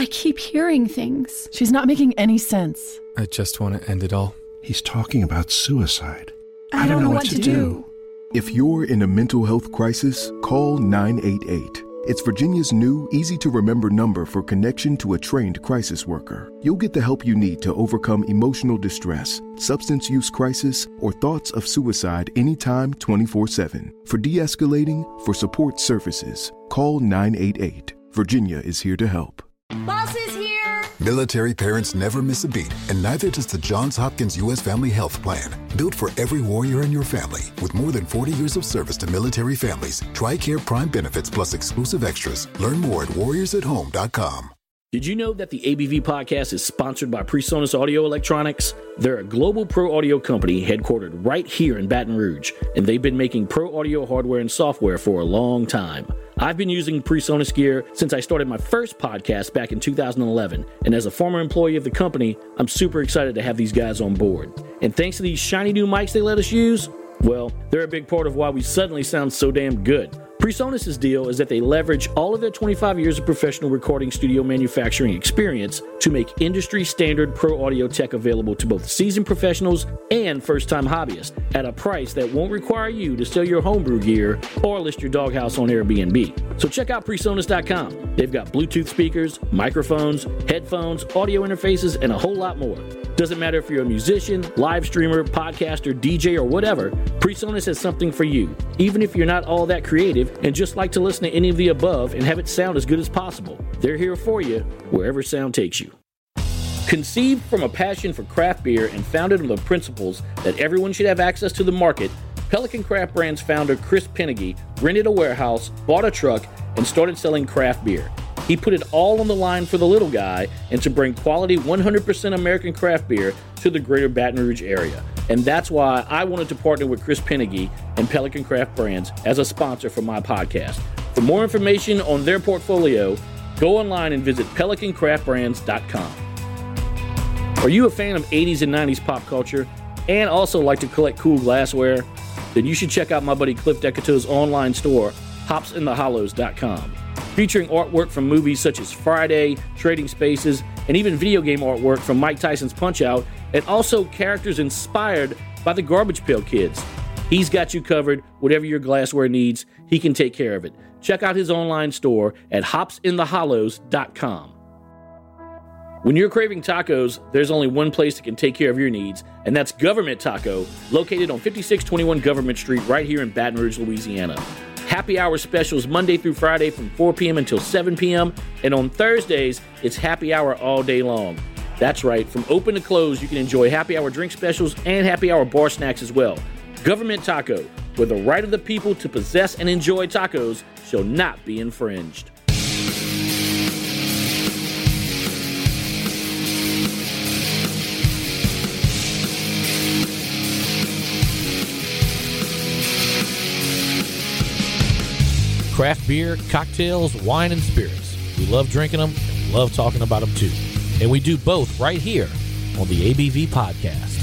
I keep hearing things. She's not making any sense. I just want to end it all. He's talking about suicide. I, don't, know, what, to do. If you're in a mental health crisis, call 988. It's Virginia's new, easy to remember number for connection to a trained crisis worker. You'll get the help you need to overcome emotional distress, substance use crisis, or thoughts of suicide anytime 24 7. For de escalating, for support services, call 988. Virginia is here to help. Boss is here! Military parents never miss a beat, and neither does the Johns Hopkins U.S. Family Health Plan. Built for every warrior in your family. With more than 40 years of service to military families, TRICARE Prime benefits plus exclusive extras. Learn more at warriorsathome.com. Did you know that the ABV podcast is sponsored by PreSonus Audio Electronics? They're a global pro audio company headquartered right here in Baton Rouge, and they've been making pro audio hardware and software for a long time. I've been using PreSonus gear since I started my first podcast back in 2011, and as a former employee of the company, I'm super excited to have these guys on board. And thanks to these shiny new mics they let us use, well, they're a big part of why we suddenly sound so damn good. PreSonus' deal is that they leverage all of their 25 years of professional recording studio manufacturing experience to make industry standard pro audio tech available to both seasoned professionals and first time hobbyists at a price that won't require you to sell your homebrew gear or list your doghouse on Airbnb. So check out PreSonus.com. They've got Bluetooth speakers, microphones, headphones, audio interfaces, and a whole lot more. Doesn't matter if you're a musician, live streamer, podcaster, DJ, or whatever, PreSonus has something for you. Even if you're not all that creative and just like to listen to any of the above and have it sound as good as possible, they're here for you wherever sound takes you. Conceived from a passion for craft beer and founded on the principles that everyone should have access to the market, Pelican Craft Brands founder Chris Pennegy rented a warehouse, bought a truck, and started selling craft beer. He put it all on the line for the little guy and to bring quality 100% American craft beer to the greater Baton Rouge area. And that's why I wanted to partner with Chris Pennegy and Pelican Craft Brands as a sponsor for my podcast. For more information on their portfolio, go online and visit pelicancraftbrands.com. Are you a fan of 80s and 90s pop culture and also like to collect cool glassware? Then you should check out my buddy Cliff Decato's online store, hopsinthehollows.com featuring artwork from movies such as Friday, Trading Spaces, and even video game artwork from Mike Tyson's Punch Out, and also characters inspired by the Garbage Pail Kids. He's got you covered. Whatever your glassware needs, he can take care of it. Check out his online store at hopsinthehollows.com. When you're craving tacos, there's only one place that can take care of your needs, and that's Government Taco, located on 5621 Government Street right here in Baton Rouge, Louisiana. Happy hour specials Monday through Friday from 4 p.m. until 7 p.m. And on Thursdays, it's happy hour all day long. That's right, from open to close, you can enjoy happy hour drink specials and happy hour bar snacks as well. Government Taco, where the right of the people to possess and enjoy tacos shall not be infringed. craft beer, cocktails, wine, and spirits. We love drinking them and love talking about them too. And we do both right here on the ABV Podcast.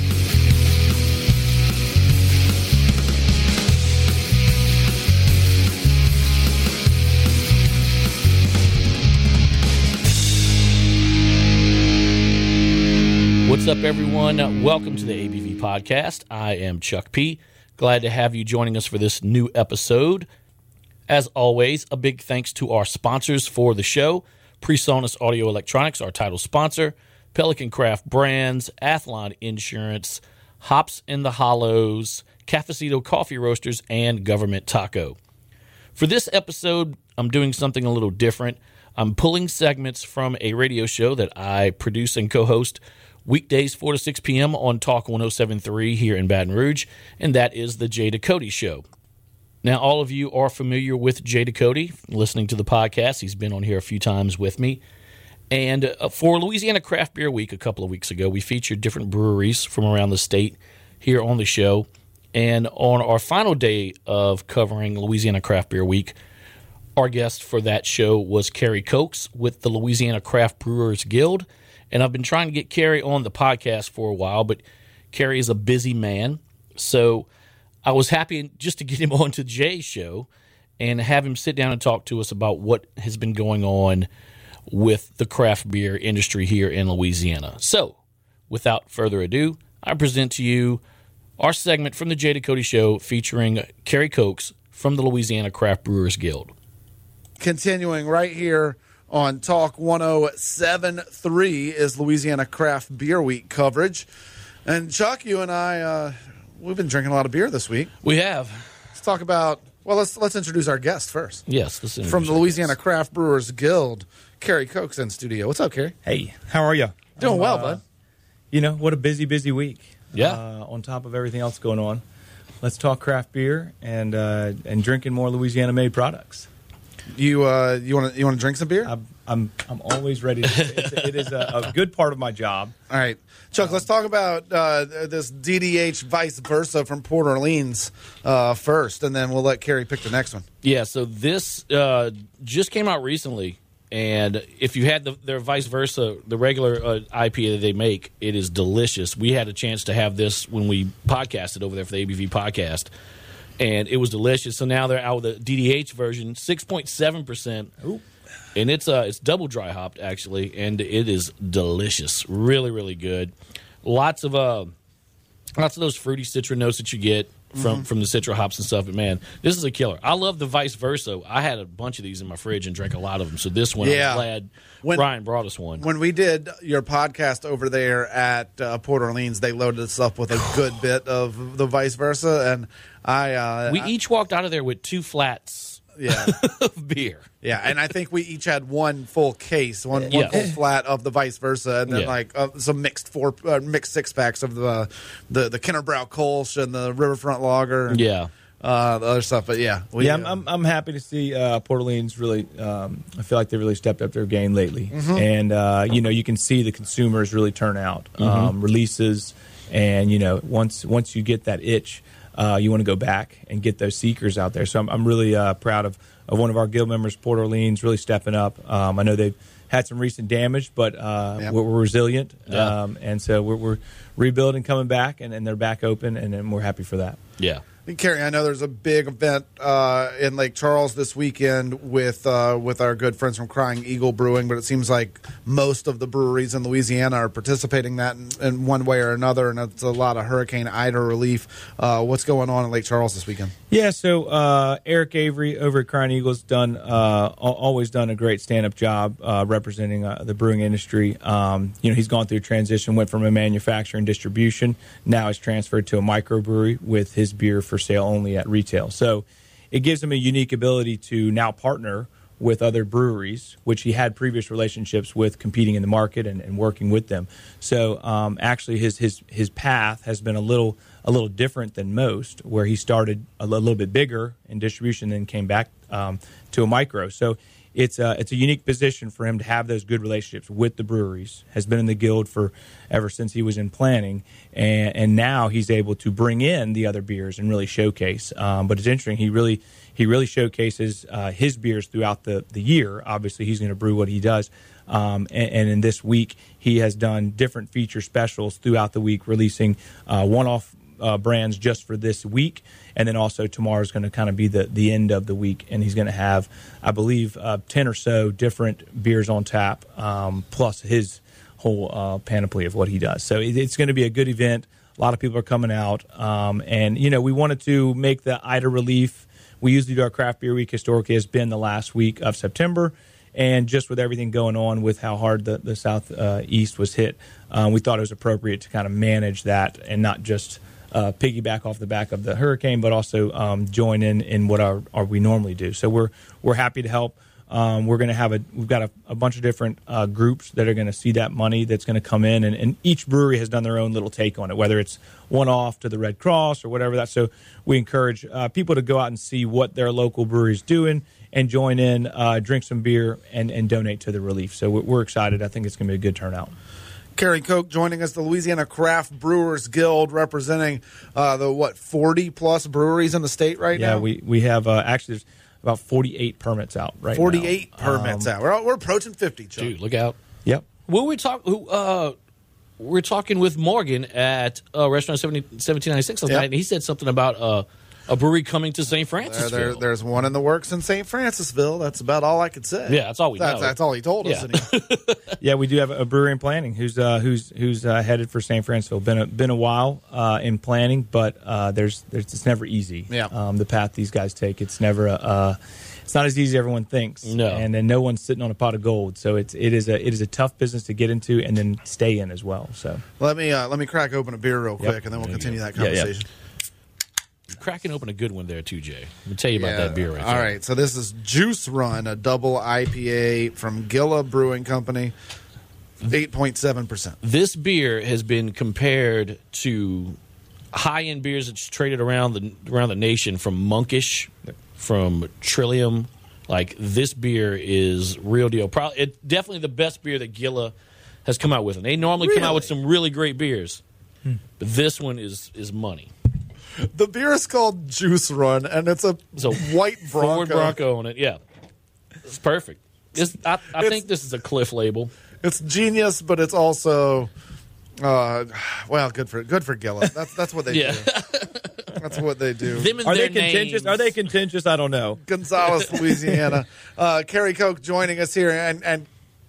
What's up, everyone? Welcome to the ABV Podcast. I am Chuck P. Glad to have you joining us for this new episode. As always, a big thanks to our sponsors for the show PreSonus Audio Electronics, our title sponsor, Pelican Craft Brands, Athlon Insurance, Hops in the Hollows, Cafecito Coffee Roasters, and Government Taco. For this episode, I'm doing something a little different. I'm pulling segments from a radio show that I produce and co host weekdays 4 to 6 p.m. on Talk 1073 here in Baton Rouge, and that is the Jay Ducote Show. Now, all of you are familiar with Jay Ducote, listening to the podcast. He's been on here a few times with me. And uh, for Louisiana Craft Beer Week a couple of weeks ago, we featured different breweries from around the state here on the show. And on our final day of covering Louisiana Craft Beer Week, our guest for that show was Cary Cokes with the Louisiana Craft Brewers Guild. And I've been trying to get Cary on the podcast for a while, but Cary is a busy man. So I was happy just to get him on to Jay's show and have him sit down and talk to us about what has been going on with the craft beer industry here in Louisiana. So, without further ado, I present to you our segment from the Jay Ducote Show featuring Cary Cokes from the Louisiana Craft Brewers Guild. Continuing right here on Talk 1073 is Louisiana Craft Beer Week coverage. And Chuck, you and I, uh, we've been drinking a lot of beer this week. We have, Let's talk about, well, let's let's introduce our guest first. yes, this is From the Louisiana Craft Brewers Guild, Cary Cokes in studio. What's up, Cary? Hey, how are you? Doing well, bud. You know, what a busy, busy week. Yeah. Uh, on top of everything else going on, let's talk craft beer and uh, and drinking more Louisiana made products. You uh, you want to you want to drink some beer? I'm I'm, I'm always ready. To, it's, it is a, a good part of my job. All right, Chuck. let's talk about uh, this DDH vice versa from Port Orleans uh, first, and then we'll let Cary pick the next one. Yeah, so this uh, just came out recently, and if you had the, their vice versa, the regular uh, IPA that they make, it is delicious. We had a chance to have this when we podcasted over there for the ABV podcast, and it was delicious. So now they're out with the DDH version, six point seven percent, and it's uh it's double dry hopped actually, and it is delicious, really really good. Lots of uh lots of those fruity citron notes that you get from from the citra hops and stuff. But man, this is a killer. I love the vice versa. I had a bunch of these in my fridge and drank a lot of them. So this one, Yeah. I'm glad When- Brian brought us one. When we did your podcast over there at uh, Port Orleans, they loaded us up with a good bit of the vice versa, and I uh, we I- each walked out of there with two flats yeah of beer. yeah, and I think we each had one full case, one, one Yeah. full flat of the vice versa, and then Yeah. like uh, some mixed four uh, mixed six packs of the the the Kinnerbrow Kolsch and the Riverfront Lager, and, Yeah. uh, the other stuff. But yeah, we, yeah, I'm, uh, I'm, I'm happy to see uh, Port Orleans really. Um, I feel like they really stepped up their game lately, Mm-hmm. and uh, you know you can see the consumers really turn out. Mm-hmm. Um, releases, and you know once once you get that itch, uh, you want to go back and get those seekers out there. So I'm, I'm really uh, proud of, of one of our guild members, Port Orleans, really stepping up. Um, I know they've had some recent damage, but uh, Yep. we're, we're resilient, Yeah. um, and so we're, we're rebuilding, coming back, and, and they're back open, and, and we're happy for that. Yeah. Cary, I know there's a big event uh, in Lake Charles this weekend with uh, with our good friends from Crying Eagle Brewing, but it seems like most of the breweries in Louisiana are participating in that in, in one way or another, and it's a lot of Hurricane Ida relief. Uh, what's going on in Lake Charles this weekend? Yeah, so uh, Eric Avery over at Crying Eagles done uh, always done a great stand up job uh, representing the brewing industry. Um, you know, he's gone through a transition, went from a manufacturer and distribution, now he's transferred to a microbrewery with his beer for sale only at retail. So it gives him a unique ability to now partner with other breweries, which he had previous relationships with, competing in the market and, and working with them. So um, actually, his his his path has been a little a little different than most, where he started a little bit bigger in distribution, then came back um, to a micro. So it's a it's a unique position for him to have those good relationships with the breweries. Has been in the guild for ever since he was in planning, and and now he's able to bring in the other beers and really showcase. Um, but it's interesting. He really he really showcases uh, his beers throughout the the year. Obviously, he's going to brew what he does. Um, and, and in this week, he has done different feature specials throughout the week, releasing uh, one-off uh, brands just for this week, and then also tomorrow is going to kind of be the the end of the week, and he's going to have, I believe, uh, ten or so different beers on tap, um, plus his whole uh, panoply of what he does. So it, it's going to be a good event. A lot of people are coming out, um, and you know we wanted to make the Ida relief. We usually do our craft beer week. Historically, has been the last week of September and just with everything going on with how hard the, the south uh, was hit, um, we thought it was appropriate to kind of manage that and not just uh, piggyback off the back of the hurricane, but also um, join in in what our, our we normally do. So we're we're happy to help. Um, we're going to have a we've got a, a bunch of different uh, groups that are going to see that money that's going to come in, and, and each brewery has done their own little take on it, whether it's one off to the Red Cross or whatever that. So we encourage uh, people to go out and see what their local breweries doing and join in, uh, drink some beer, and, and donate to the relief. So we're excited. I think it's going to be a good turnout. Cary Koch joining us, the Louisiana Craft Brewers Guild, representing uh, the what forty plus breweries in the state right Yeah, now. we we have uh, actually there's about 48 permits out right now. forty eight permits Um, out. We're, we're approaching fifty. Chuck. Dude, look out. Yep. Well, we talk. Who? Uh, we're talking with Morgan at uh, restaurant 1796 last Yep. night, and he said something about uh, a brewery coming to St. There, Francis. there, there's one in the works in St. Francisville. That's about all I could say. Yeah, that's all we that's, know. That's all he told us. Yeah. anyway. Yeah, we do have a brewery in planning who's uh, who's who's uh, headed for St. Francisville. Been a, been a while uh, in planning, but uh, there's there's it's never easy. Yeah. um, the path these guys take, it's never a. Uh, it's not as easy as everyone thinks. No. and then no one's sitting on a pot of gold. So it's it is a it is a tough business to get into and then stay in as well. So let me uh, let me crack open a beer real Yep. quick, and then we'll continue that Yeah, yeah. Conversation. cracking open a good one there too, Jay. Let me tell you about Yeah. that beer right All there. right, so this is Juice Run, a double IPA from Gilla Brewing Company, eight point seven percent. This beer has been compared to high end beers that's traded around the around the nation from Monkish, from Trillium. Like this beer is real deal. Probably it's definitely the best beer that Gilla has come out with. And they normally come out with some really great beers. Hmm. But this one is is money. The beer is called Juice Run, and it's a So white Bronco. Ford Bronco on it. Yeah, it's perfect. It's, I, I It's- think this is a Cliff label. It's genius, but it's also, uh, well, good for good for Gilla. That's that's what they Yeah. do. That's what they do. Them and are their they contentious? names. Are they contentious? I don't know. Gonzales, Louisiana. Uh, Cary Koch joining us here, and and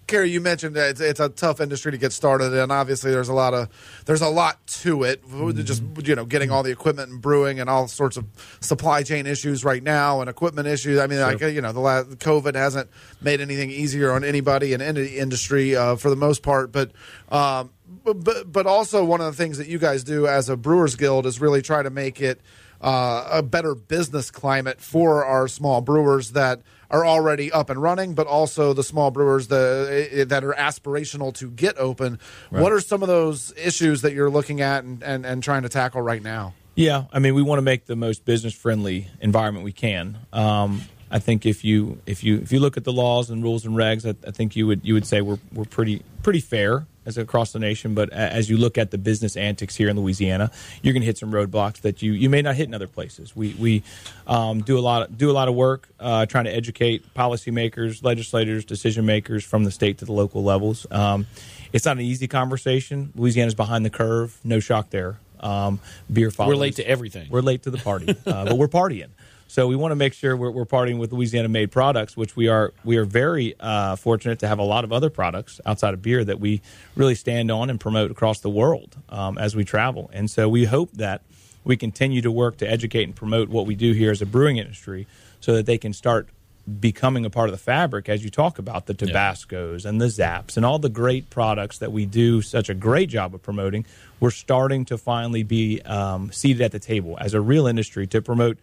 Cary, you mentioned that it's, it's a tough industry to get started, and obviously there's a lot of there's a lot to it. Just you know, getting all the equipment and brewing and all sorts of supply chain issues right now and equipment issues. I mean, like you know, the last, COVID hasn't made anything easier on anybody in any industry uh, for the most part, but. Um, but, but but also one of the things that you guys do as a Brewers Guild is really try to make it uh, a better business climate for our small brewers that are already up and running, but also the small brewers that that are aspirational to get open. What are some of those issues that you're looking at and, and, and trying to tackle right now? Yeah, I mean, we want to make the most business friendly environment we can. Um, I think if you if you if you look at the laws and rules and regs, I, I think you would you would say we're we're pretty pretty fair as across the nation. But as you look at the business antics here in Louisiana, you're going to hit some roadblocks that you you may not hit in other places. We we um, do a lot do a lot of work uh, trying to educate policymakers, legislators, decision makers from the state to the local levels. Um, it's not an easy conversation. Louisiana's behind the curve. No shock there. Um, beer follows. We're late to everything. We're late to the party, uh, but we're partying. So we want to make sure we're, we're partying with Louisiana-made products, which we are. We are very uh, fortunate to have a lot of other products outside of beer that we really stand on and promote across the world um, as we travel. And so we hope that we continue to work to educate and promote what we do here as a brewing industry, so that they can start becoming a part of the fabric as you talk about the Tabascos and the Zapp's and all the great products that we do such a great job of promoting. We're starting to finally be um, seated at the table as a real industry to promote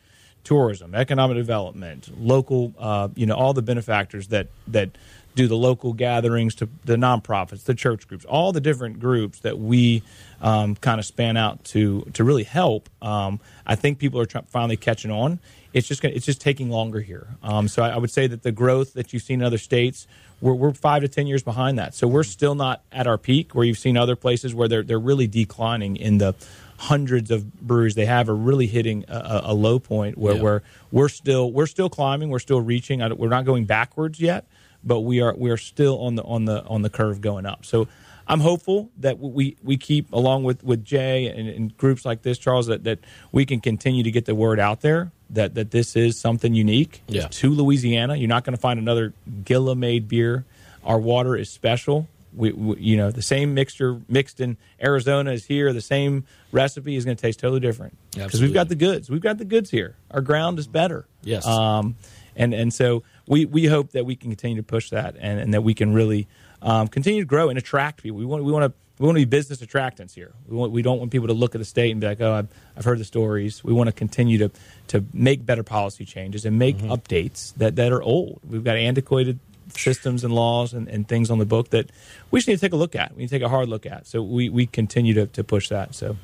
tourism, economic development, local, uh, you know, all the benefactors that that do the local gatherings to the nonprofits, the church groups, all the different groups that we um, kind of span out to to really help. Um, I think people are try- finally catching on. It's just gonna, it's just taking longer here. Um, so I, I would say that the growth that you've seen in other states, we're, we're five to ten years behind that. So we're still not at our peak where you've seen other places where they're they're really declining in the hundreds of breweries they have are really hitting a, a- a low point where Yeah. we're we're still we're still climbing we're still reaching we're not going backwards yet but we are we are still on the on the on the curve going up so I'm hopeful that we we keep along with with Jay and, and groups like this Charles that that we can continue to get the word out there that that this is something unique Yeah. to Louisiana you're not going to find another Gilla made beer our water is special we, we, you know, the same mixture mixed in Arizona is here. The same recipe is going to taste totally different because we've got the goods. We've got the goods here. Our ground is better. Yes. Um, and and so we we hope that we can continue to push that and, and that we can really um, continue to grow and attract people. We want we want to. We want to be business attractants here. We, want, we don't want people to look at the state and be like, "Oh, I've, I've heard the stories." We want to continue to to make better policy changes and make updates that, that are old. We've got antiquated systems and laws and, and things on the book that we just need to take a look at. We need to take a hard look at. So we, we continue to, to push that. So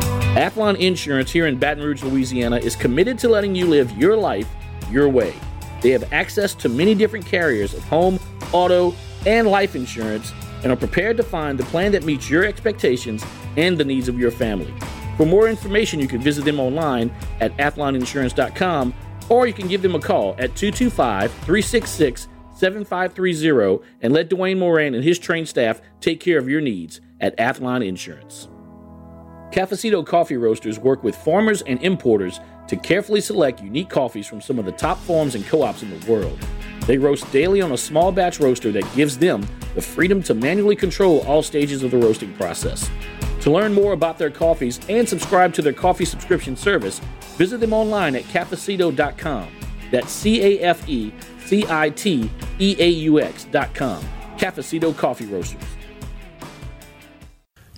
Athlon Insurance here in Baton Rouge, Louisiana is committed to letting you live your life your way. They have access to many different carriers of home, auto, and life insurance and are prepared to find the plan that meets your expectations and the needs of your family. For more information, you can visit them online at athloninsurance.com or you can give them a call at 225 366 7530 and let Dwayne Moran and his trained staff take care of your needs at Athlon Insurance. Cafecito Coffee Roasters work with farmers and importers to carefully select unique coffees from some of the top farms and co ops in the world. They roast daily on a small batch roaster that gives them the freedom to manually control all stages of the roasting process. To learn more about their coffees and subscribe to their coffee subscription service, visit them online at cafecito.com. That's C A F E C I T E A U X.com. Cafecito Coffee Roasters.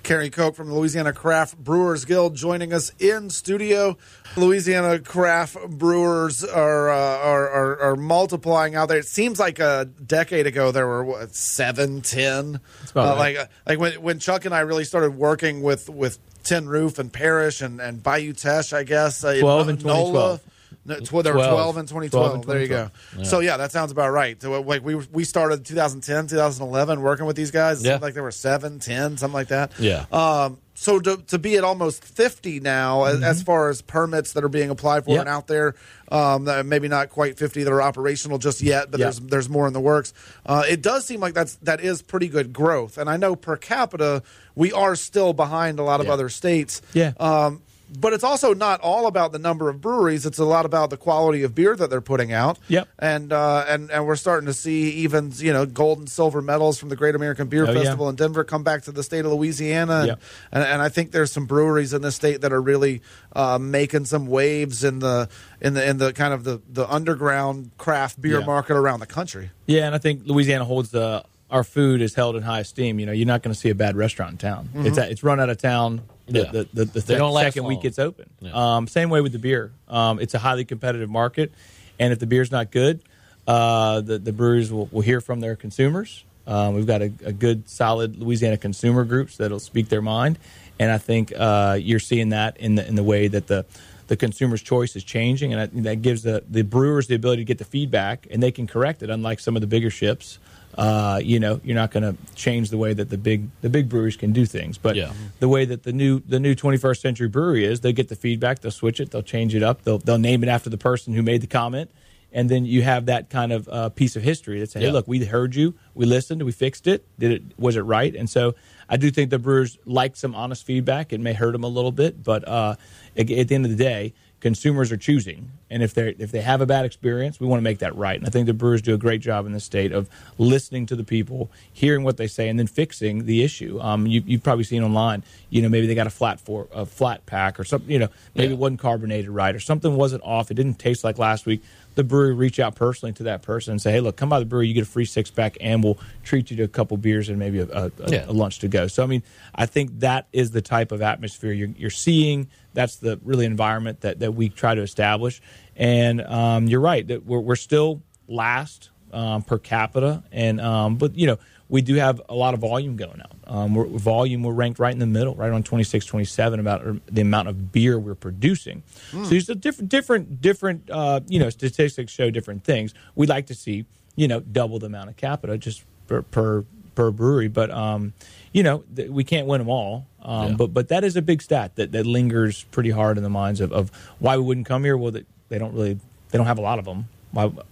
Cary Koch from the Louisiana Craft Brewers Guild joining us in studio. Louisiana craft brewers are, uh, are, are are multiplying out there. It seems like a decade ago there were what, seven, ten. Uh. Like uh, like when when Chuck and I really started working with with Tin Roof and Parish and and Bayou Teche, I guess uh, 12 and Nola. 2012. No, tw- there were 12. 12 and 2012. 12 and There you go. So yeah, that sounds about right. So like we we started 2010, 2011 working with these guys. It Yeah. like there were seven, ten, something like that. Yeah. Um, so to, to be at almost 50 now, as, as far as permits that are being applied for Yep. and out there, um, maybe not quite 50 that are operational just yet, but Yeah. there's there's more in the works. Uh, it does seem like that's that is pretty good growth, and I know per capita we are still behind a lot of Yeah. other states. Yeah. Um, but it's also not all about the number of breweries. It's a lot about the quality of beer that they're putting out. Yep. And uh, and and we're starting to see even you know gold and silver medals from the Great American Beer Oh, yeah. Festival in Denver come back to the state of Louisiana. And, Yep. and, and I think there's some breweries in this state that are really uh, making some waves in the in the in the kind of the the underground craft beer Yeah. market around the country. Yeah, and I think Louisiana holds the our food is held in high esteem. You know, you're not going to see a bad restaurant in town. It's it's run out of town. The, Yeah. the, the, the They don't last second week it's open. Yeah. Um, same way with the beer. Um, it's a highly competitive market, and if the beer's not good, uh, the the breweries will, will hear from their consumers. Um, we've got a, a good, solid Louisiana consumer groups that'll speak their mind, and I think uh, you're seeing that in the in the way that the the consumer's choice is changing, and I, that gives the the brewers the ability to get the feedback, and they can correct it. Unlike some of the bigger ships, uh, you know, you're not going to change the way that the big the big breweries can do things, but Yeah. the way that the new the new 21st century brewery is, they get the feedback, they'll switch it, they'll change it up, they'll they'll name it after the person who made the comment, and then you have that kind of uh, piece of history that say, hey, Yeah. look, we heard you, we listened, we fixed it, did it was it right? And so I do think the brewers like some honest feedback. It may hurt them a little bit, but uh, at, at the end of the day. Consumers are choosing, and if they if they have a bad experience, we want to make that right. And I think the brewers do a great job in this state of listening to the people, hearing what they say, and then fixing the issue. Um, you, you've probably seen online, you know, maybe they got a flat for a flat pack or something. You know, maybe Yeah. it wasn't carbonated right or something wasn't off. It didn't taste like last week. The brewery reach out personally to that person and say, "Hey, look, come by the brewery. You get a free six pack, and we'll treat you to a couple beers and maybe a, a, a, Yeah. a lunch to go." So, I mean, I think that is the type of atmosphere you're, you're seeing. That's the really environment that, that we try to establish. And um, you're right that we're, we're still last um, per capita, and um, but you know we do have a lot of volume going out. Um, we're, volume we're ranked right in the middle, right on 26, 27 about the amount of beer we're producing. So there's a different, different, different. Uh, you know, statistics show different things. We'd like to see you know double the amount of capita just per per, per brewery, but um, you know th- we can't win them all. Um, Yeah. But but that is a big stat that, that lingers pretty hard in the minds of, of why we wouldn't come here. Well, that they don't really they don't have a lot of them.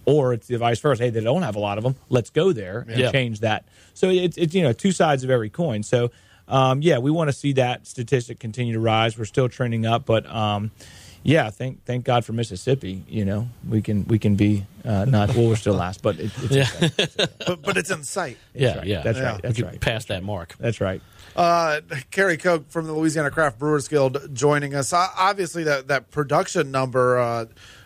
Or it's the vice versa. Hey, they don't have a lot of them. Let's go there and Yeah. change that. So it's it's you know two sides of every coin. So um, yeah, we want to see that statistic continue to rise. We're still trending up, but um, yeah, thank thank God for Mississippi. You know, we can we can be uh, not well, we're still last, but it, it's Yeah. But but it's in sight. yeah, right. yeah. That's Yeah. right. That's we could right. pass that mark. That's right. Uh, Cary Koch from the Louisiana Craft Brewers Guild joining us. Uh, obviously, that that production number uh,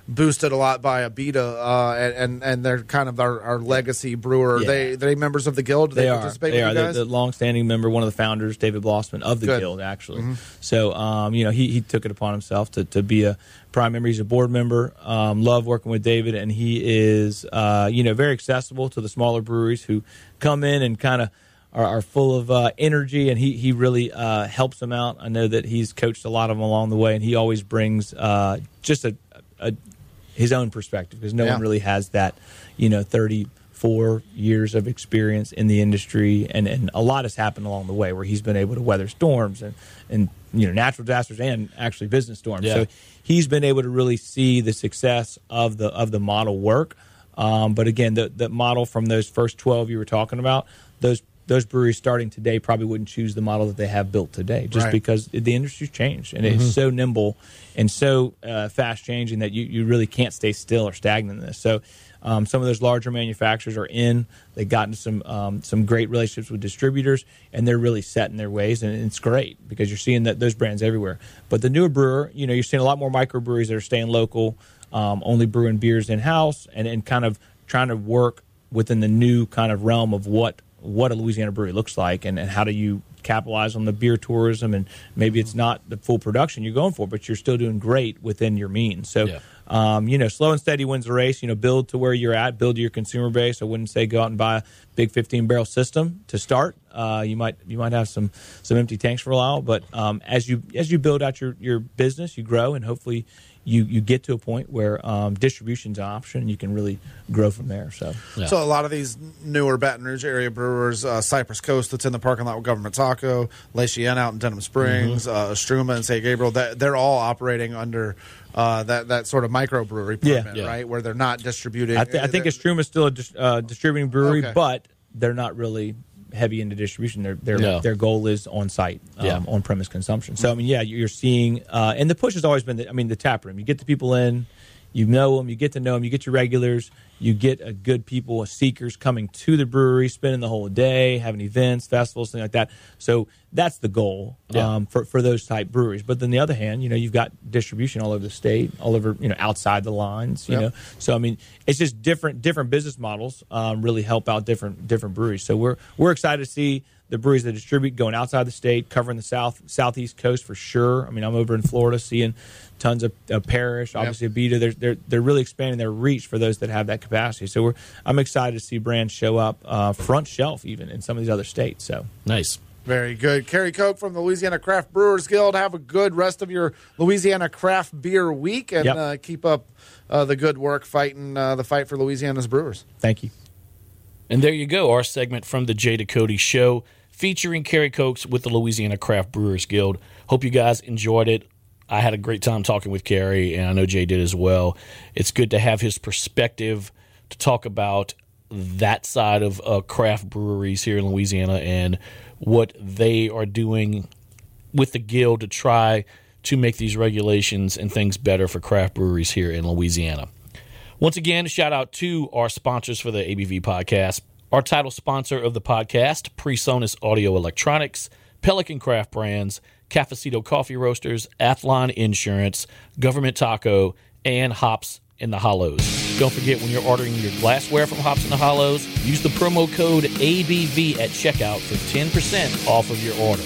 boosted a lot by Abita, uh, and, and and they're kind of our, our legacy brewer. Yeah. They they members of the guild. Do They, they, are. participate They with are. guys? the long-standing member, one of the founders, David Blossman of the Good. Mm-hmm. guild, actually. So, um, you know, he, he took it upon himself to, to be a prime member. He's a board member. Um, love working with David, and he is, uh, you know, very accessible to the smaller breweries who come in and kind of are, are full of uh, energy, and he he really uh, helps them out. I know that he's coached a lot of them along the way, and he always brings uh, just a, a his own perspective because no Yeah. one really has that, you know, 34 years of experience in the industry. And, and a lot has happened along the way where he's been able to weather storms and, and you know, natural disasters and actually business storms. Yeah. So he's been able to really see the success of the, of the model work. Um, but again, the, the model from those first 12 you were talking about, those those breweries starting today probably wouldn't choose the model that they have built today, just Right. because the industry's changed and it's so nimble and so uh, fast changing that you, you really can't stay still or stagnant in this. So. Um, some of those larger manufacturers are in. They've gotten some um, some great relationships with distributors, and they're really set in their ways, and it's great because you're seeing that those brands everywhere. But the newer brewer, you know, you're seeing a lot more microbreweries that are staying local, um, only brewing beers in house, and, and kind of trying to work within the new kind of realm of what what a Louisiana brewery looks like, and, and how do you capitalize on the beer tourism, and maybe it's not the full production you're going for, but you're still doing great within your means. So. Yeah. Um, you know, slow and steady wins the race. You know, build to where you're at, build your consumer base. I wouldn't say go out and buy a big 15 barrel system to start. Uh, you might you might have some some empty tanks for a while, but um, as you as you build out your your business, you grow, and hopefully you you get to a point where um, distribution's an option, and you can really grow from there. So Yeah. So a lot of these newer Baton Rouge area brewers, uh, Cypress Coast that's in the parking lot with Government Taco, La Chien out in Denham Springs, Mm-hmm. uh, Istrouma and St. Gabriel, that, they're all operating under uh, that that sort of microbrewery Yeah. permit, Yeah. right? Where they're not distributing. I, th- I think Istrouma is still a dis- uh, distributing brewery, Okay. but they're not really heavy into distribution. Their their No. their goal is on site, um, Yeah. on premise consumption. So I mean, yeah, you're seeing, uh, and the push has always been. The, I mean, the tap room. You get the people in, you know them, you get to know them, you get your regulars, you get a good people, seekers coming to the brewery, spending the whole day, having events, festivals, things like that. So that's the goal Yeah. um, for for those type breweries. But then the other hand, you know, you've got distribution all over the state, all over you know outside the lines. You Yep. know, so I mean, it's just different different business models um, really help out different different breweries. So we're we're excited to see the breweries that distribute going outside the state, covering the south southeast coast for sure. I mean, I'm over in Florida seeing tons of, of Parish, obviously Abita. They're, they're they're really expanding their reach for those that have that capacity. So we're I'm excited to see brands show up uh, front shelf even in some of these other states. So Nice. Very good. Cary Koch from the Louisiana Craft Brewers Guild. Have a good rest of your Louisiana Craft Beer Week and Yep. uh, keep up uh, the good work fighting uh, the fight for Louisiana's brewers. thank you. And there you go, our segment from the Jay Ducote Show featuring Cary Cokes with the Louisiana Craft Brewers Guild. Hope you guys enjoyed it. I had a great time talking with Cary, and I know Jay did as well. It's good to have his perspective to talk about that side of uh, craft breweries here in Louisiana and what they are doing with the guild to try to make these regulations and things better for craft breweries here in Louisiana. Once again, a shout out to our sponsors for the ABV podcast. Our title sponsor of the podcast, PreSonus Audio Electronics, Pelican Craft Brands, Cafecito Coffee Roasters, Athlon Insurance, Government Taco, and Hops in the Hollows. Don't forget when you're ordering your glassware from Hops in the Hollows, use the promo code ABV at checkout for 10% off of your order.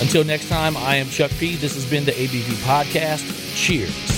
Until next time, I am Chuck P. This has been the ABV Podcast. Cheers.